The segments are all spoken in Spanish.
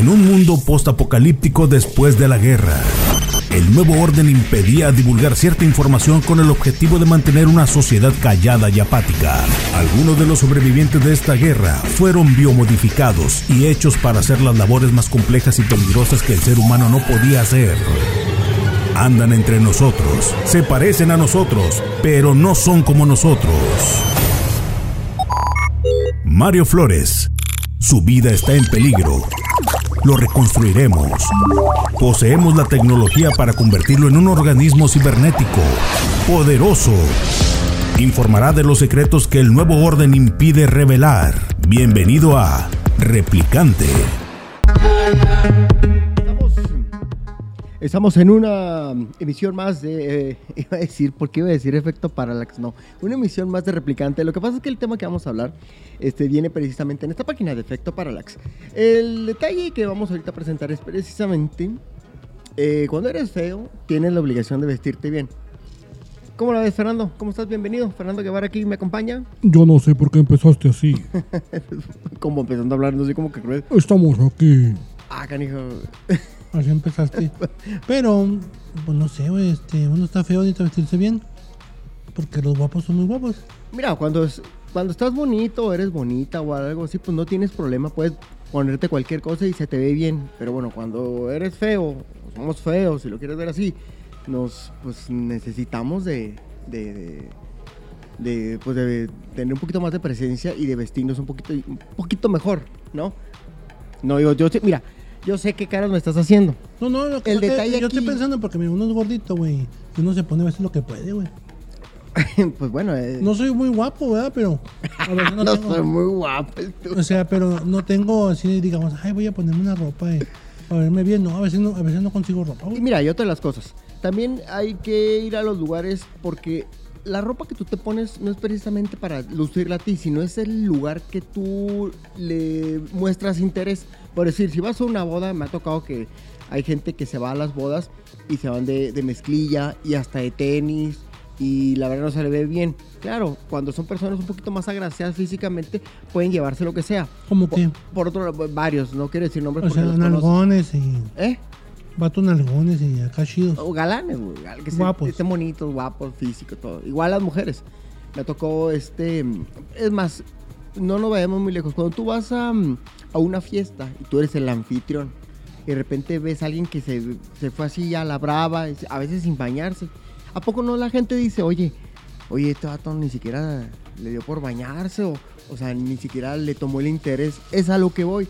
En un mundo postapocalíptico después de la guerra, el nuevo orden impedía divulgar cierta información con el objetivo de mantener una sociedad callada y apática. Algunos de los sobrevivientes de esta guerra fueron biomodificados y hechos para hacer las labores más complejas y peligrosas que el ser humano no podía hacer. Andan entre nosotros, se parecen a nosotros, pero no son como nosotros. Mario Flores, su vida está en peligro. Lo reconstruiremos. Poseemos la tecnología para convertirlo en un organismo cibernético, poderoso. Informará de los secretos que el nuevo orden impide revelar. Bienvenido a Replicante. Estamos en una emisión más de. eh, iba a decir, ¿por qué iba a decir efecto parallax? No, una emisión más de replicante. Lo que pasa es que el tema que vamos a hablar este, viene precisamente en esta página de efecto parallax. El detalle que vamos ahorita a presentar es precisamente. eh, cuando eres feo, tienes la obligación de vestirte bien. ¿Cómo la ves, Fernando? ¿Cómo estás? Bienvenido. Fernando Guevara aquí me acompaña. Yo no sé por qué empezaste así. Como empezando a hablar, no sé cómo que cruel. Estamos aquí. Ah, canijo. Así empezaste. Pero, pues no sé, güey, este, uno está feo necesita vestirse bien. Porque los guapos son muy guapos. Mira, cuando, es- cuando estás bonito eres bonita o algo así, pues no tienes problema, puedes ponerte cualquier cosa y se te ve bien. Pero bueno, cuando eres feo, somos feos, si lo quieres ver así, nos pues necesitamos de, de, de, pues, de tener un poquito más de presencia y de vestirnos un poquito, un poquito mejor, ¿no? No, digo, yo sé, mira, yo sé qué caras me estás haciendo. No, no, lo que El que detalle yo aquí- estoy pensando porque mira, uno es gordito, güey. Uno se pone a veces lo que puede, güey. pues bueno, eh, No soy muy guapo, ¿verdad? Pero a veces no, no tengo. soy muy guapo. tú. O sea, pero no tengo así, digamos, ay, voy a ponerme una ropa eh, para verme bien. No, a veces no, a veces no consigo ropa, Y güey. mira, y otra de las cosas. También hay que ir a los lugares porque la ropa que tú te pones no es precisamente para lucirla a ti, sino es el lugar que tú le muestras interés. Por decir, si vas a una boda, me ha tocado que hay gente que se va a las bodas y se van de, de mezclilla y hasta de tenis y la verdad no se le ve bien. Claro, cuando son personas un poquito más agraciadas físicamente, pueden llevarse lo que sea. Como Por, que, por otro lado, varios, no quiero decir nombres o sea, nalgones y ¿Eh? vatos nalgones y acá chidos. O galanes, güey. Que Guapos. estén bonitos, guapos, físicos, todo. Igual las mujeres. Me tocó este. Es más, no nos vayamos muy lejos. Cuando tú vas a, mm, a una fiesta y tú eres el anfitrión y de repente ves a alguien que se, se fue así a la brava, a veces sin bañarse. ¿A poco no la gente dice, oye, oye, este vato ni siquiera le dio por bañarse o, o sea, ni siquiera le tomó el interés? Es a lo que voy.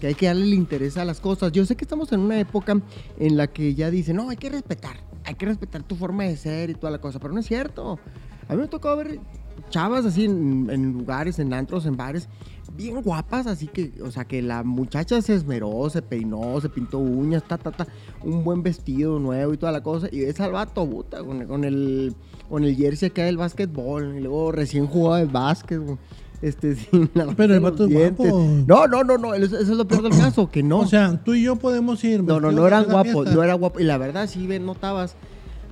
Que hay que darle el interés a las cosas. Yo sé que estamos en una época en la que ya dicen, no, hay que respetar, hay que respetar tu forma de ser y toda la cosa, pero no es cierto. A mí me tocó ver chavas así en, en lugares, en antros, en bares, bien guapas, así que, o sea, que la muchacha se esmeró, se peinó, se pintó uñas, ta, ta, ta, un buen vestido nuevo y toda la cosa, y ves al vato, puta, con, con el, con el jersey acá del básquetbol, y luego recién jugaba de básquet, este, sin Pero el vato es dientes. guapo. No, no, no, no, eso, es lo peor del caso, que no. O sea, tú y yo podemos ir. No, no, no eran guapos, no era guapo. Y la verdad, sí, ven, notabas,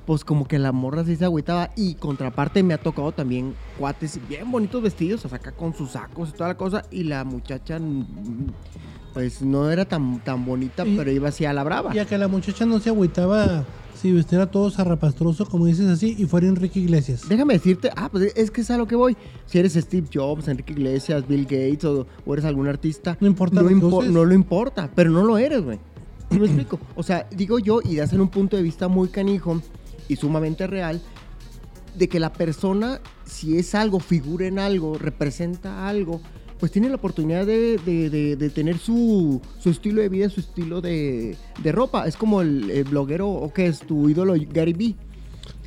pues como que la morra sí se agüitaba. Y contraparte me ha tocado también cuates bien bonitos vestidos, o sea, acá con sus sacos y toda la cosa. Y la muchacha, mm, pues no era tan, tan bonita, Y- pero iba así a la brava. Y a que la muchacha no se agüitaba si vestiera todo zarrapastroso, como dices así, y fuera Enrique Iglesias. Déjame decirte, ah, pues es que es a lo que voy. Si eres Steve Jobs, Enrique Iglesias, Bill Gates o, o eres algún artista, No importa no, impo- no lo importa, pero no lo eres, güey. ¿Sí me explico? O sea, digo yo, y das en un punto de vista muy canijo y sumamente real, de que la persona, si es algo, figura en algo, representa algo, pues tiene la oportunidad de, de- de- de tener su, su estilo de vida, su estilo de, de ropa. Es como el, el bloguero, o que es tu ídolo, Gary Vee.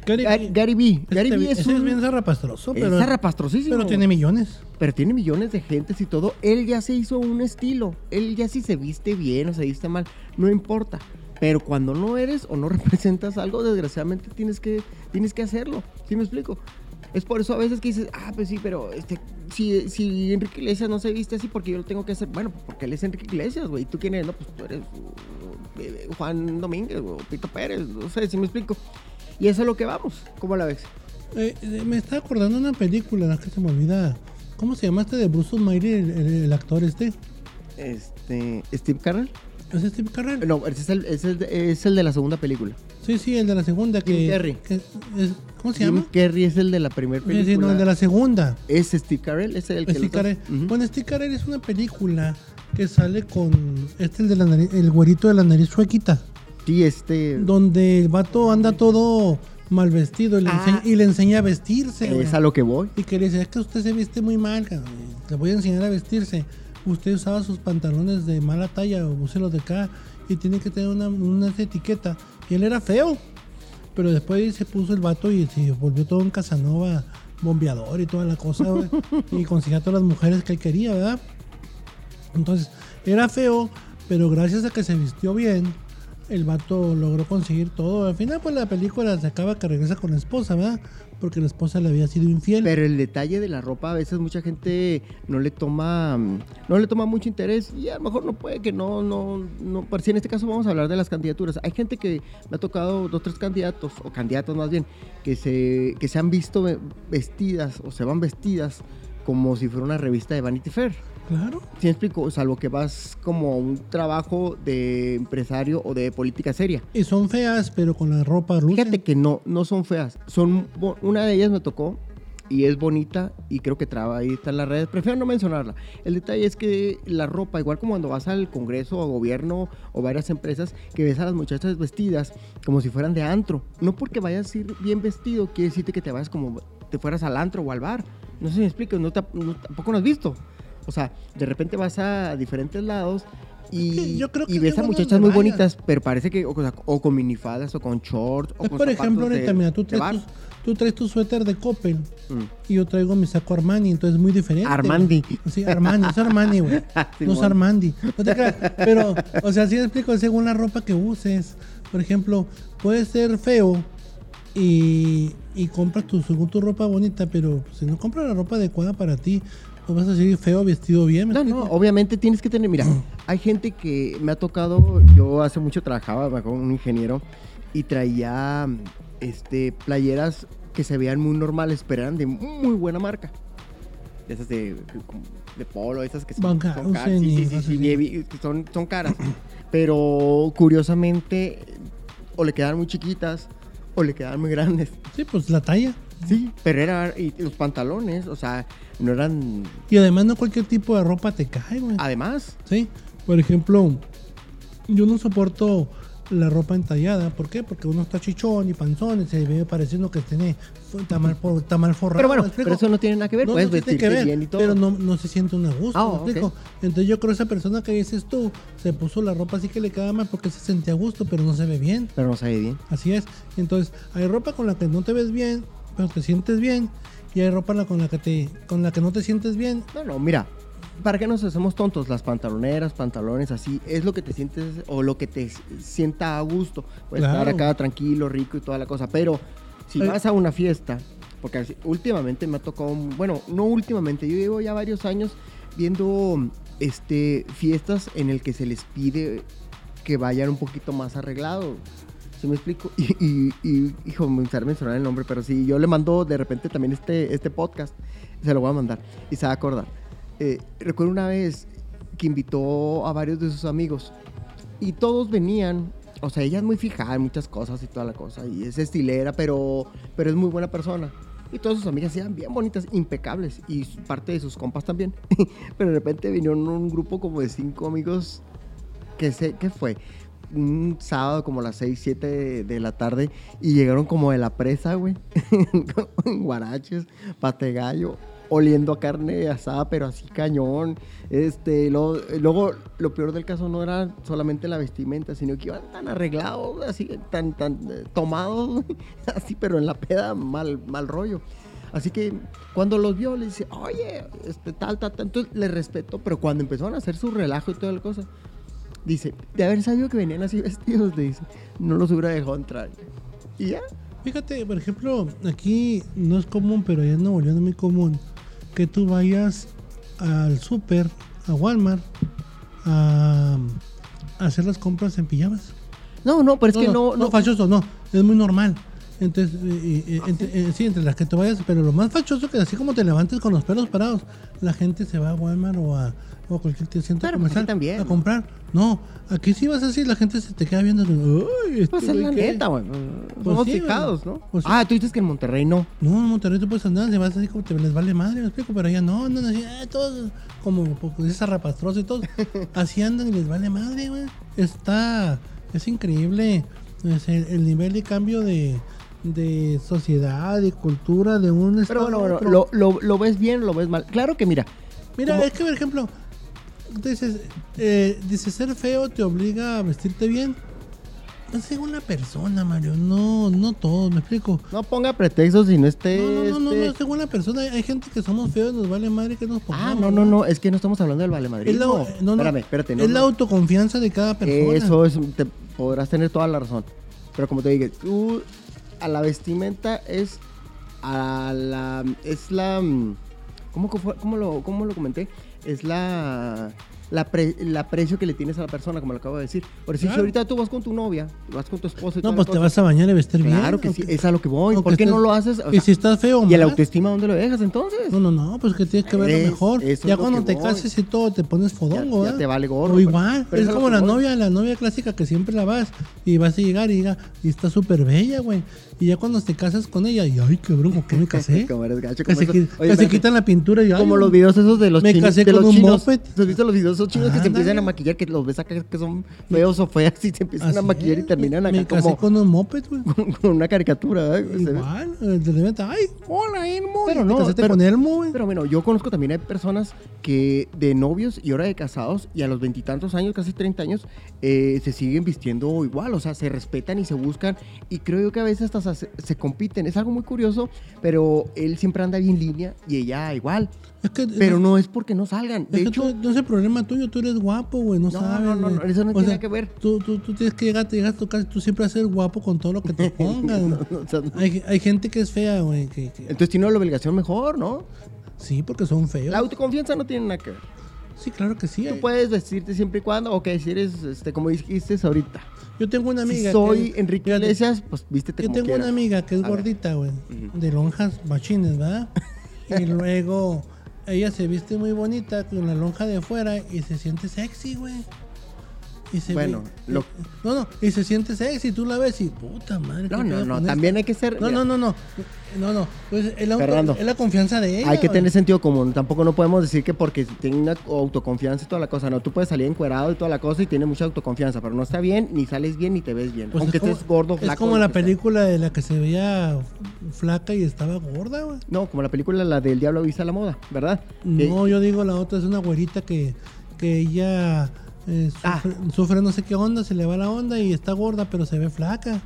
Gary, Gary, Gary Vee. ese Gary te- Vee es, ese es un- bien zarrapastroso, es pero, zarrapastrosísimo. pero tiene millones. Pero tiene millones de gentes y todo. Él ya se hizo un estilo. Él ya si se viste bien o se viste mal, no importa. Pero cuando no eres o no representas algo, desgraciadamente tienes que, tienes que hacerlo. ¿Sí me explico? Es por eso a veces que dices, ah, pues sí, pero este, si, si Enrique Iglesias no se viste así, porque yo lo tengo que hacer. Bueno, pues porque él es Enrique Iglesias, güey. ¿Y tú quién eres? No, pues tú eres uh, eh, Juan Domínguez o Pito Pérez. No sé si me explico. Y eso es lo que vamos. ¿Cómo la ves? Eh, eh, me está acordando una película, la que se me olvida. ¿Cómo se llama este de Bruce Almighty, el, el- el actor este? Este, Steve Carell. ¿Es Steve Carell? No, ese es el, ese es el de, es el de la segunda película. Sí, sí, el de la segunda. Jim que, Carrey. que es- ¿Cómo se Jim llama? Carrey es el de la primera película. sí, no, el de la segunda. Es Steve Carell, ese es el que Steve Carell. Ujú. Bueno, Steve Carell es una película que sale con este, el de la nariz, el güerito de la nariz suequita. Sí, este. Donde el vato anda todo mal vestido y le, Ah. enseña, y le enseña a vestirse. güey. Es a lo que voy. Y que le dice, es que usted se viste muy mal, cabrón. le voy a enseñar a vestirse. Usted usaba sus pantalones de mala talla o úselos de acá y tiene que tener una, una etiqueta. Y él era feo. Pero después se puso el vato y se volvió todo un Casanova bombeador y toda la cosa, y conseguía a todas las mujeres que él quería, ¿verdad? Entonces, era feo, pero gracias a que se vistió bien, el vato logró conseguir todo. Al final, pues la película se acaba que regresa con la esposa, ¿verdad? Porque la esposa le había sido infiel. Pero el detalle de la ropa a veces mucha gente no le toma mm, no le toma mucho interés y a lo mejor no puede que no no no por si en este caso vamos a hablar de las candidaturas. Hay gente que me ha tocado dos tres candidatos o candidatos más bien que se que se han visto ve- vestidas o se van vestidas como si fuera una revista de Vanity Fair. Claro. ¿Sí me explico? Salvo que vas como a un trabajo de empresario o de política seria. Y son feas, pero con la ropa rusa. Fíjate que no, no son feas. Son una de ellas me tocó y es bonita y creo que traba ahí está en las redes. Prefiero no mencionarla. El detalle es que la ropa, igual como cuando vas al Congreso o gobierno o varias empresas, que ves a las muchachas vestidas como si fueran de antro. No porque vayas a ir bien vestido, quiere decirte que te vayas como te fueras al antro o al bar. No sé si me explico, no, te- no- tampoco lo has visto. O sea, de repente vas a diferentes lados y, que yo creo que y ves a muchachas muy bonitas, pero parece que o, sea, o con minifaldas o con shorts o Es con por ejemplo, ahorita, mira, tú traes, tu, tú traes tu suéter de Coppel Mm. y yo traigo mi saco Armani, entonces es muy diferente. Armandi. Sí, Armani, es Armani, güey. no es. Armandi. No te creas. Pero, o sea, sí me explico, según la ropa que uses. Por ejemplo, puede ser feo y, y compras tu, según tu ropa bonita, pero si no compras la ropa adecuada para ti, pues vas a seguir feo vestido bien. ¿me No, no, obviamente tienes que tener, mira, hay gente que me ha tocado, yo hace mucho trabajaba con un ingeniero y traía este playeras que se veían muy normales, pero eran de muy buena marca. De esas de, de polo, esas que son, Van son caras. Sí, sí, sí, son, son caras. Pero curiosamente, o le quedaban muy chiquitas o le quedaban muy grandes. Sí, pues la talla. Sí, pero era, y los pantalones, o sea, no eran, Y además no cualquier tipo de ropa te cae, güey. además, Sí, por ejemplo, yo no soporto la ropa entallada. ¿Por qué? Porque uno está chichón y panzón y se ve pareciendo que tiene está mal, por- está mal forrado. Pero bueno, pero eso no tiene nada que ver, No, puedes no vestirte que ver, bien y todo. Pero no, no se siente un gusto, Ah, ¿me ok. explico? Entonces yo creo que esa persona que dices tú se puso la ropa así que le queda mal porque se sentía a gusto, pero no se ve bien. Pero no sabe bien. Así es. Entonces, hay ropa con la que no te ves bien, pero te sientes bien. Y hay ropa la- con la que te con la que no te sientes bien. No, no, mira, ¿para qué nos hacemos tontos? Las pantaloneras, pantalones así, es lo que te sientes o lo que te sienta a gusto. Puedes Claro. estar acá tranquilo, rico y toda la cosa. Pero si Ay. vas a una fiesta, porque últimamente me ha tocado, bueno, no últimamente, yo llevo ya varios años viendo este, fiestas en el que se les pide que vayan un poquito más arreglados. ¿Sí me explico? Y, y, y, hijo, me gustaría mencionar el nombre, pero si yo le mando de repente también este, este podcast, se lo voy a mandar y se va a acordar. Eh, recuerdo una vez que invitó a varios de sus amigos y todos venían, o sea, ella es muy fijada en muchas cosas y toda la cosa, y es estilera, pero, pero es muy buena persona. Y todas sus amigas eran bien bonitas, impecables, y parte de sus compas también. pero de repente vinieron un grupo como de cinco amigos, que sé, ¿qué fue? Un sábado como a las 6, 7 de, la tarde, y llegaron como de la presa, güey, guaraches, pate gallo, oliendo a carne asada, pero así cañón. Este, lo- luego, lo peor del caso no era solamente la vestimenta, sino que iban tan arreglados, así, tan, tan eh, tomados, así, pero en la peda mal, mal rollo. Así que cuando los vio, le dice, oye, este, tal, tal, tal. Entonces le respeto, pero cuando empezaron a hacer su relajo y toda la cosa, dice, de haber sabido que venían así vestidos, le dice, no los hubiera dejado entrar. Y ya, Fíjate, por ejemplo, aquí no es común, pero allá en Nuevo León es muy común que tú vayas al súper, a Walmart, a, a hacer las compras en pijamas. no, no, pero es que no, no, no, fachoso, no, es muy normal. Entonces, eh, eh, entre, eh, sí, entre las que te vayas, pero lo más fachoso que así como te levantes con los pelos parados, la gente se va a Walmart o a, o a cualquier centro Pero, pues, comercial también. a comprar. No, aquí sí vas así, la gente se te queda viendo. Uy, este Pues es la ¿qué?". neta, güey. Pues Somos sí. ¿no? Pues ah, tú dices que en Monterrey no. No, en Monterrey tú puedes andar, se vas así como te les vale madre, me explico, pero allá no, andan así, ah, todos como porque es zarrapastroso y todo. así andan y les vale madre, güey. Está, es increíble es el, el nivel de cambio de, de sociedad, de cultura, de un Pero estado bueno, a bueno otro. lo, lo, lo ves bien o lo ves mal. Claro que mira, Mira, como- es que por ejemplo, dices, eh, dice ser feo te obliga a vestirte bien. No sé, una persona, Mario, no, no todos, me explico. no ponga pretextos si no esté. No, no, no, no, este- no, según la persona, hay, gente que somos feos nos vale madre que nos Ah, pongamos. no, no, no, es que no estamos hablando del vale Es la, no, no, Espérame, espérate, no. es la autoconfianza de cada persona. Eso es, te podrás tener toda la razón. Pero como te dije, tú a la vestimenta es a la es la mm, ¿cómo, cómo lo cómo lo comenté? Es la la pre- el aprecio que le tienes a la persona, como lo acabo de decir. Por si Claro. ahorita tú vas con tu novia, vas con tu esposo y No, pues la te vas a bañar y vestir bien. Claro que sí, es a lo que voy. ¿Por qué no lo haces? O y si estás feo, ¿Y el más. autoestima dónde lo dejas entonces? No, no, no, pues que tienes que ver Es- lo mejor. Ya cuando te voy. cases y todo, te pones fodongo, ya ¿verdad? te vale gorro, O pero- igual, pero es como la voy. novia, la novia clásica que siempre la vas y vas a llegar y, diga, y está súper bella, güey. Y ya cuando te casas con ella, y ay, cabrón, ¿con qué me casé? Como eres gacho, que como se, Oye, que quitan la pintura y ay, Como los videos esos de los Me chinos. casé de con los un chinos. ¿Has visto los videos esos chinos que se empiezan a maquillar? Que los ves acá que son feos o feas y se empiezan a maquillar y terminan acá Me casé como con un moped, güey. con, con una caricatura. ¿eh? Igual, eh, de repente, ay, hola, Elmo. Pero no, te casaste pero- con Elmo, güey. Pero bueno, yo conozco también hay personas que de novios y ahora de casados y a los veintitantos años, casi 30 años, eh, se siguen vistiendo igual, o sea, se respetan y se buscan y creo yo que a veces hasta se, se compiten. Es algo muy curioso, pero él siempre anda bien línea y ella igual. Es que, Pero no es porque no salgan. Es De que hecho, tú- no es el problema tuyo, tú eres guapo, güey, no, No, sabes. no, no, no, eso no tiene sea, nada que ver. Tú, tú, tú tienes que llegar, te llegas a tu casa, tú siempre ser guapo con todo lo que te pongan. no, no, o sea, no. hay, hay gente que es fea, güey. Que, que- entonces tiene la obligación mejor, ¿no? sí, porque son feos. La autoconfianza no tiene nada que ver. Sí, claro que sí. Tú puedes vestirte siempre y cuando, ok, si eres, este, como dijiste ahorita. Yo tengo una amiga. si soy que- Enrique fíjate, Iglesias, pues vístete Yo como tengo quieras. una amiga que es A gordita, güey. Ujú. De lonjas machines, ¿verdad? y luego ella se viste muy bonita con la lonja de fuera y se siente sexy, güey. Y se Bueno, ve- lo- No, no, y se siente sexy, tú la ves y puta madre. No, no, no, también hay que ser... No, no, no, no. No, no. Pues es la, Fernando. es la confianza de ella. Hay que tener sentido común. Tampoco no podemos decir que porque tiene una autoconfianza y toda la cosa. No, tú puedes salir encuerado y toda la cosa y tienes mucha autoconfianza, pero no está bien, ni sales bien, ni te ves bien. Pues Aunque es como- estés gordo, Es flaco. como lo la sea. película de la que se veía flaca y estaba gorda, güey. No, como la película la del Diablo Vista a la Moda, ¿verdad? No, yo digo la otra es una güerita que, que ella eh, Ah. sufre, sufre no sé qué onda, se le va la onda y está gorda, pero se ve flaca.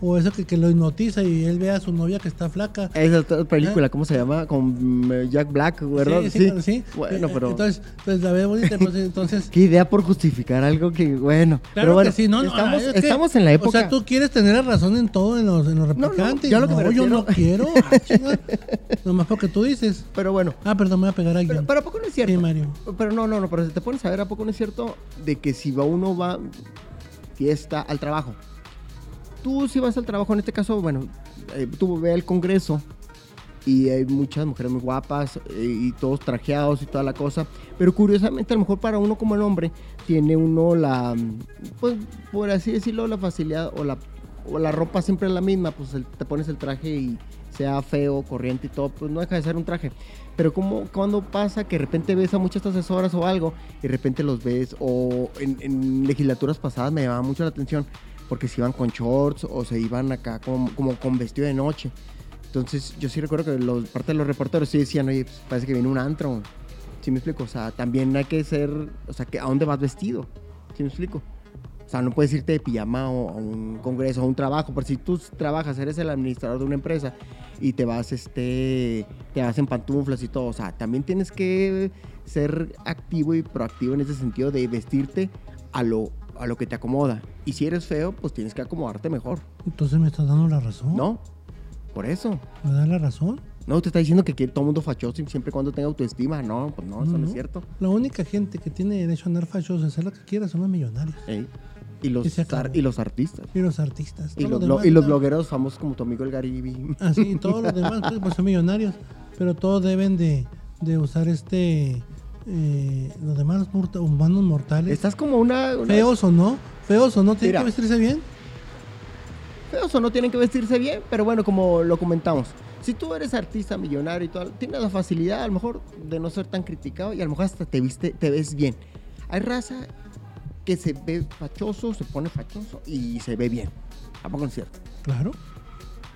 O eso que, que lo hipnotiza y él ve a su novia que está flaca. Esa otra película, ¿cómo se llama? Con eh, Jack Black, ¿verdad? Sí, sí, sí. Bueno, pero... Entonces, pues la ve bonita, pues entonces. Qué idea por justificar algo que, bueno. Claro pero bueno, que sí, no, no, estamos, es que- estamos en la época. O sea, tú quieres tener la razón en todo en los, en los no, replicantes. yo lo que No, yo no refiero- quiero. ah. Nomás porque tú dices. Pero bueno, Ah, perdón, me voy a pegar a pero, pero ¿a poco no es cierto? Sí, Mario. Pero no, no, no, pero si te pones a ver, ¿a poco no es cierto de que si va uno va fiesta al trabajo? Tú si vas al trabajo, en este caso, bueno, eh, tú ve al Congreso y hay muchas mujeres muy guapas eh, y todos trajeados y toda la cosa, pero curiosamente a lo mejor para uno como el hombre tiene uno la, pues por así decirlo, la facilidad o la, o la ropa siempre es la misma, pues el- te pones el traje y sea feo, corriente y todo, pues no deja de ser un traje. Pero como cuando pasa que de repente ves a muchas asesoras o algo y de repente los ves o en, en legislaturas pasadas me llamaba mucho la atención porque se iban con shorts o se iban acá como, como con vestido de noche. Entonces yo sí recuerdo que los, parte de los reporteros sí decían, oye, pues, parece que viene un antro. ¿Sí me explico? O sea, también hay que ser, o sea, que, ¿a dónde vas vestido? ¿Sí me explico? O sea, no puedes irte de pijama o a un congreso o a un trabajo, pero si tú trabajas, eres el administrador de una empresa y te vas, este, te vas en pantuflas y todo, o sea, también tienes que ser activo y proactivo en ese sentido de vestirte a lo, a lo que te acomoda. Y si eres feo, pues tienes que acomodarte mejor, Entonces me estás dando la razón. ¿no? Por eso. ¿Me das la razón? No, te está diciendo que quiere todo mundo fachoso y siempre y cuando tenga autoestima. No, pues no, eso no, es cierto. La única gente que tiene derecho a andar fachoso, hacer lo que quiera, son los millonarios. Ey. Y los, Y los artistas. Y los artistas. Y lo demás y los blogueros famosos como tu amigo el Garibi. Así, todos los demás pues, pues, son millonarios. Pero todos deben de, de usar este. Eh, los demás morta- humanos mortales. Estás como una... una- Feos o no. Feos o no. Tienen Mira. que vestirse bien. feos o no tienen que vestirse bien, pero bueno, como lo comentamos, si tú eres artista millonario y todo, tienes la facilidad a lo mejor de no ser tan criticado y a lo mejor hasta te viste, te ves bien. Hay raza que se ve fachoso, se pone fachoso y se ve bien. Tampoco es cierto. Claro.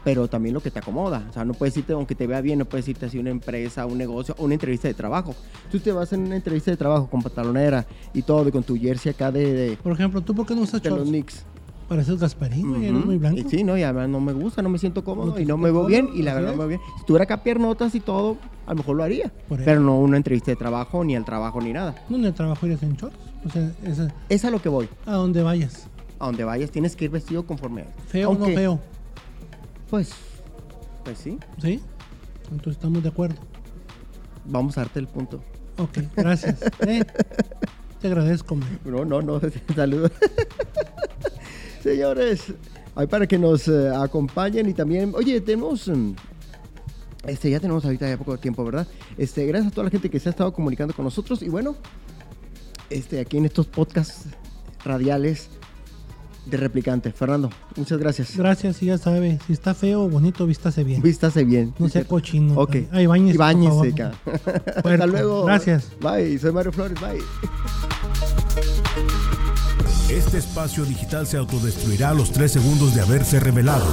Pero también lo que te acomoda. O sea, no puedes irte, aunque te vea bien, no puedes irte así a una empresa, un negocio, una entrevista de trabajo. Tú te vas en una entrevista de trabajo con pantalonera y todo, y con tu jersey acá de, de, Por ejemplo, ¿tú por qué no usas de los shorts? Knicks. Pareces Gasparín, güey. Eres Ujú. muy blanco. Y sí, no, y además no me gusta, no me siento cómodo No y no me veo bien. Y la verdad es. me veo bien. Si tuviera acá piernotas y todo, a lo mejor lo haría. Pero no una entrevista de trabajo, ni al trabajo, ni nada. No, en el trabajo irías en shorts. O sea, es a, Es a lo que voy. a donde vayas. A donde vayas tienes que ir vestido conforme. Feo o no feo. Pues, pues sí. ¿Sí? Entonces estamos de acuerdo. Vamos a darte el punto. Ok, gracias. Eh, te agradezco, man. No, no, no. Saludos. Señores, ahí para que nos eh, acompañen y también, oye, tenemos, mm, este, ya tenemos ahorita ya poco tiempo, ¿verdad? Este, gracias a toda la gente que se ha estado comunicando con nosotros y bueno, este, aquí en estos podcasts radiales de replicante. Fernando, muchas gracias. Gracias, y ya sabe, si está feo o bonito, vístase bien. Vístase bien. No sea cochino. Ok. Ay, bañese, Y bañese, por favor. ca. Hasta luego. Gracias. Bye. Soy Mario Flores. Bye. Este espacio digital se autodestruirá a los 3 segundos de haberse revelado.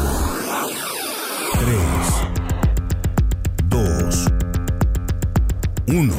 3, 2, 1.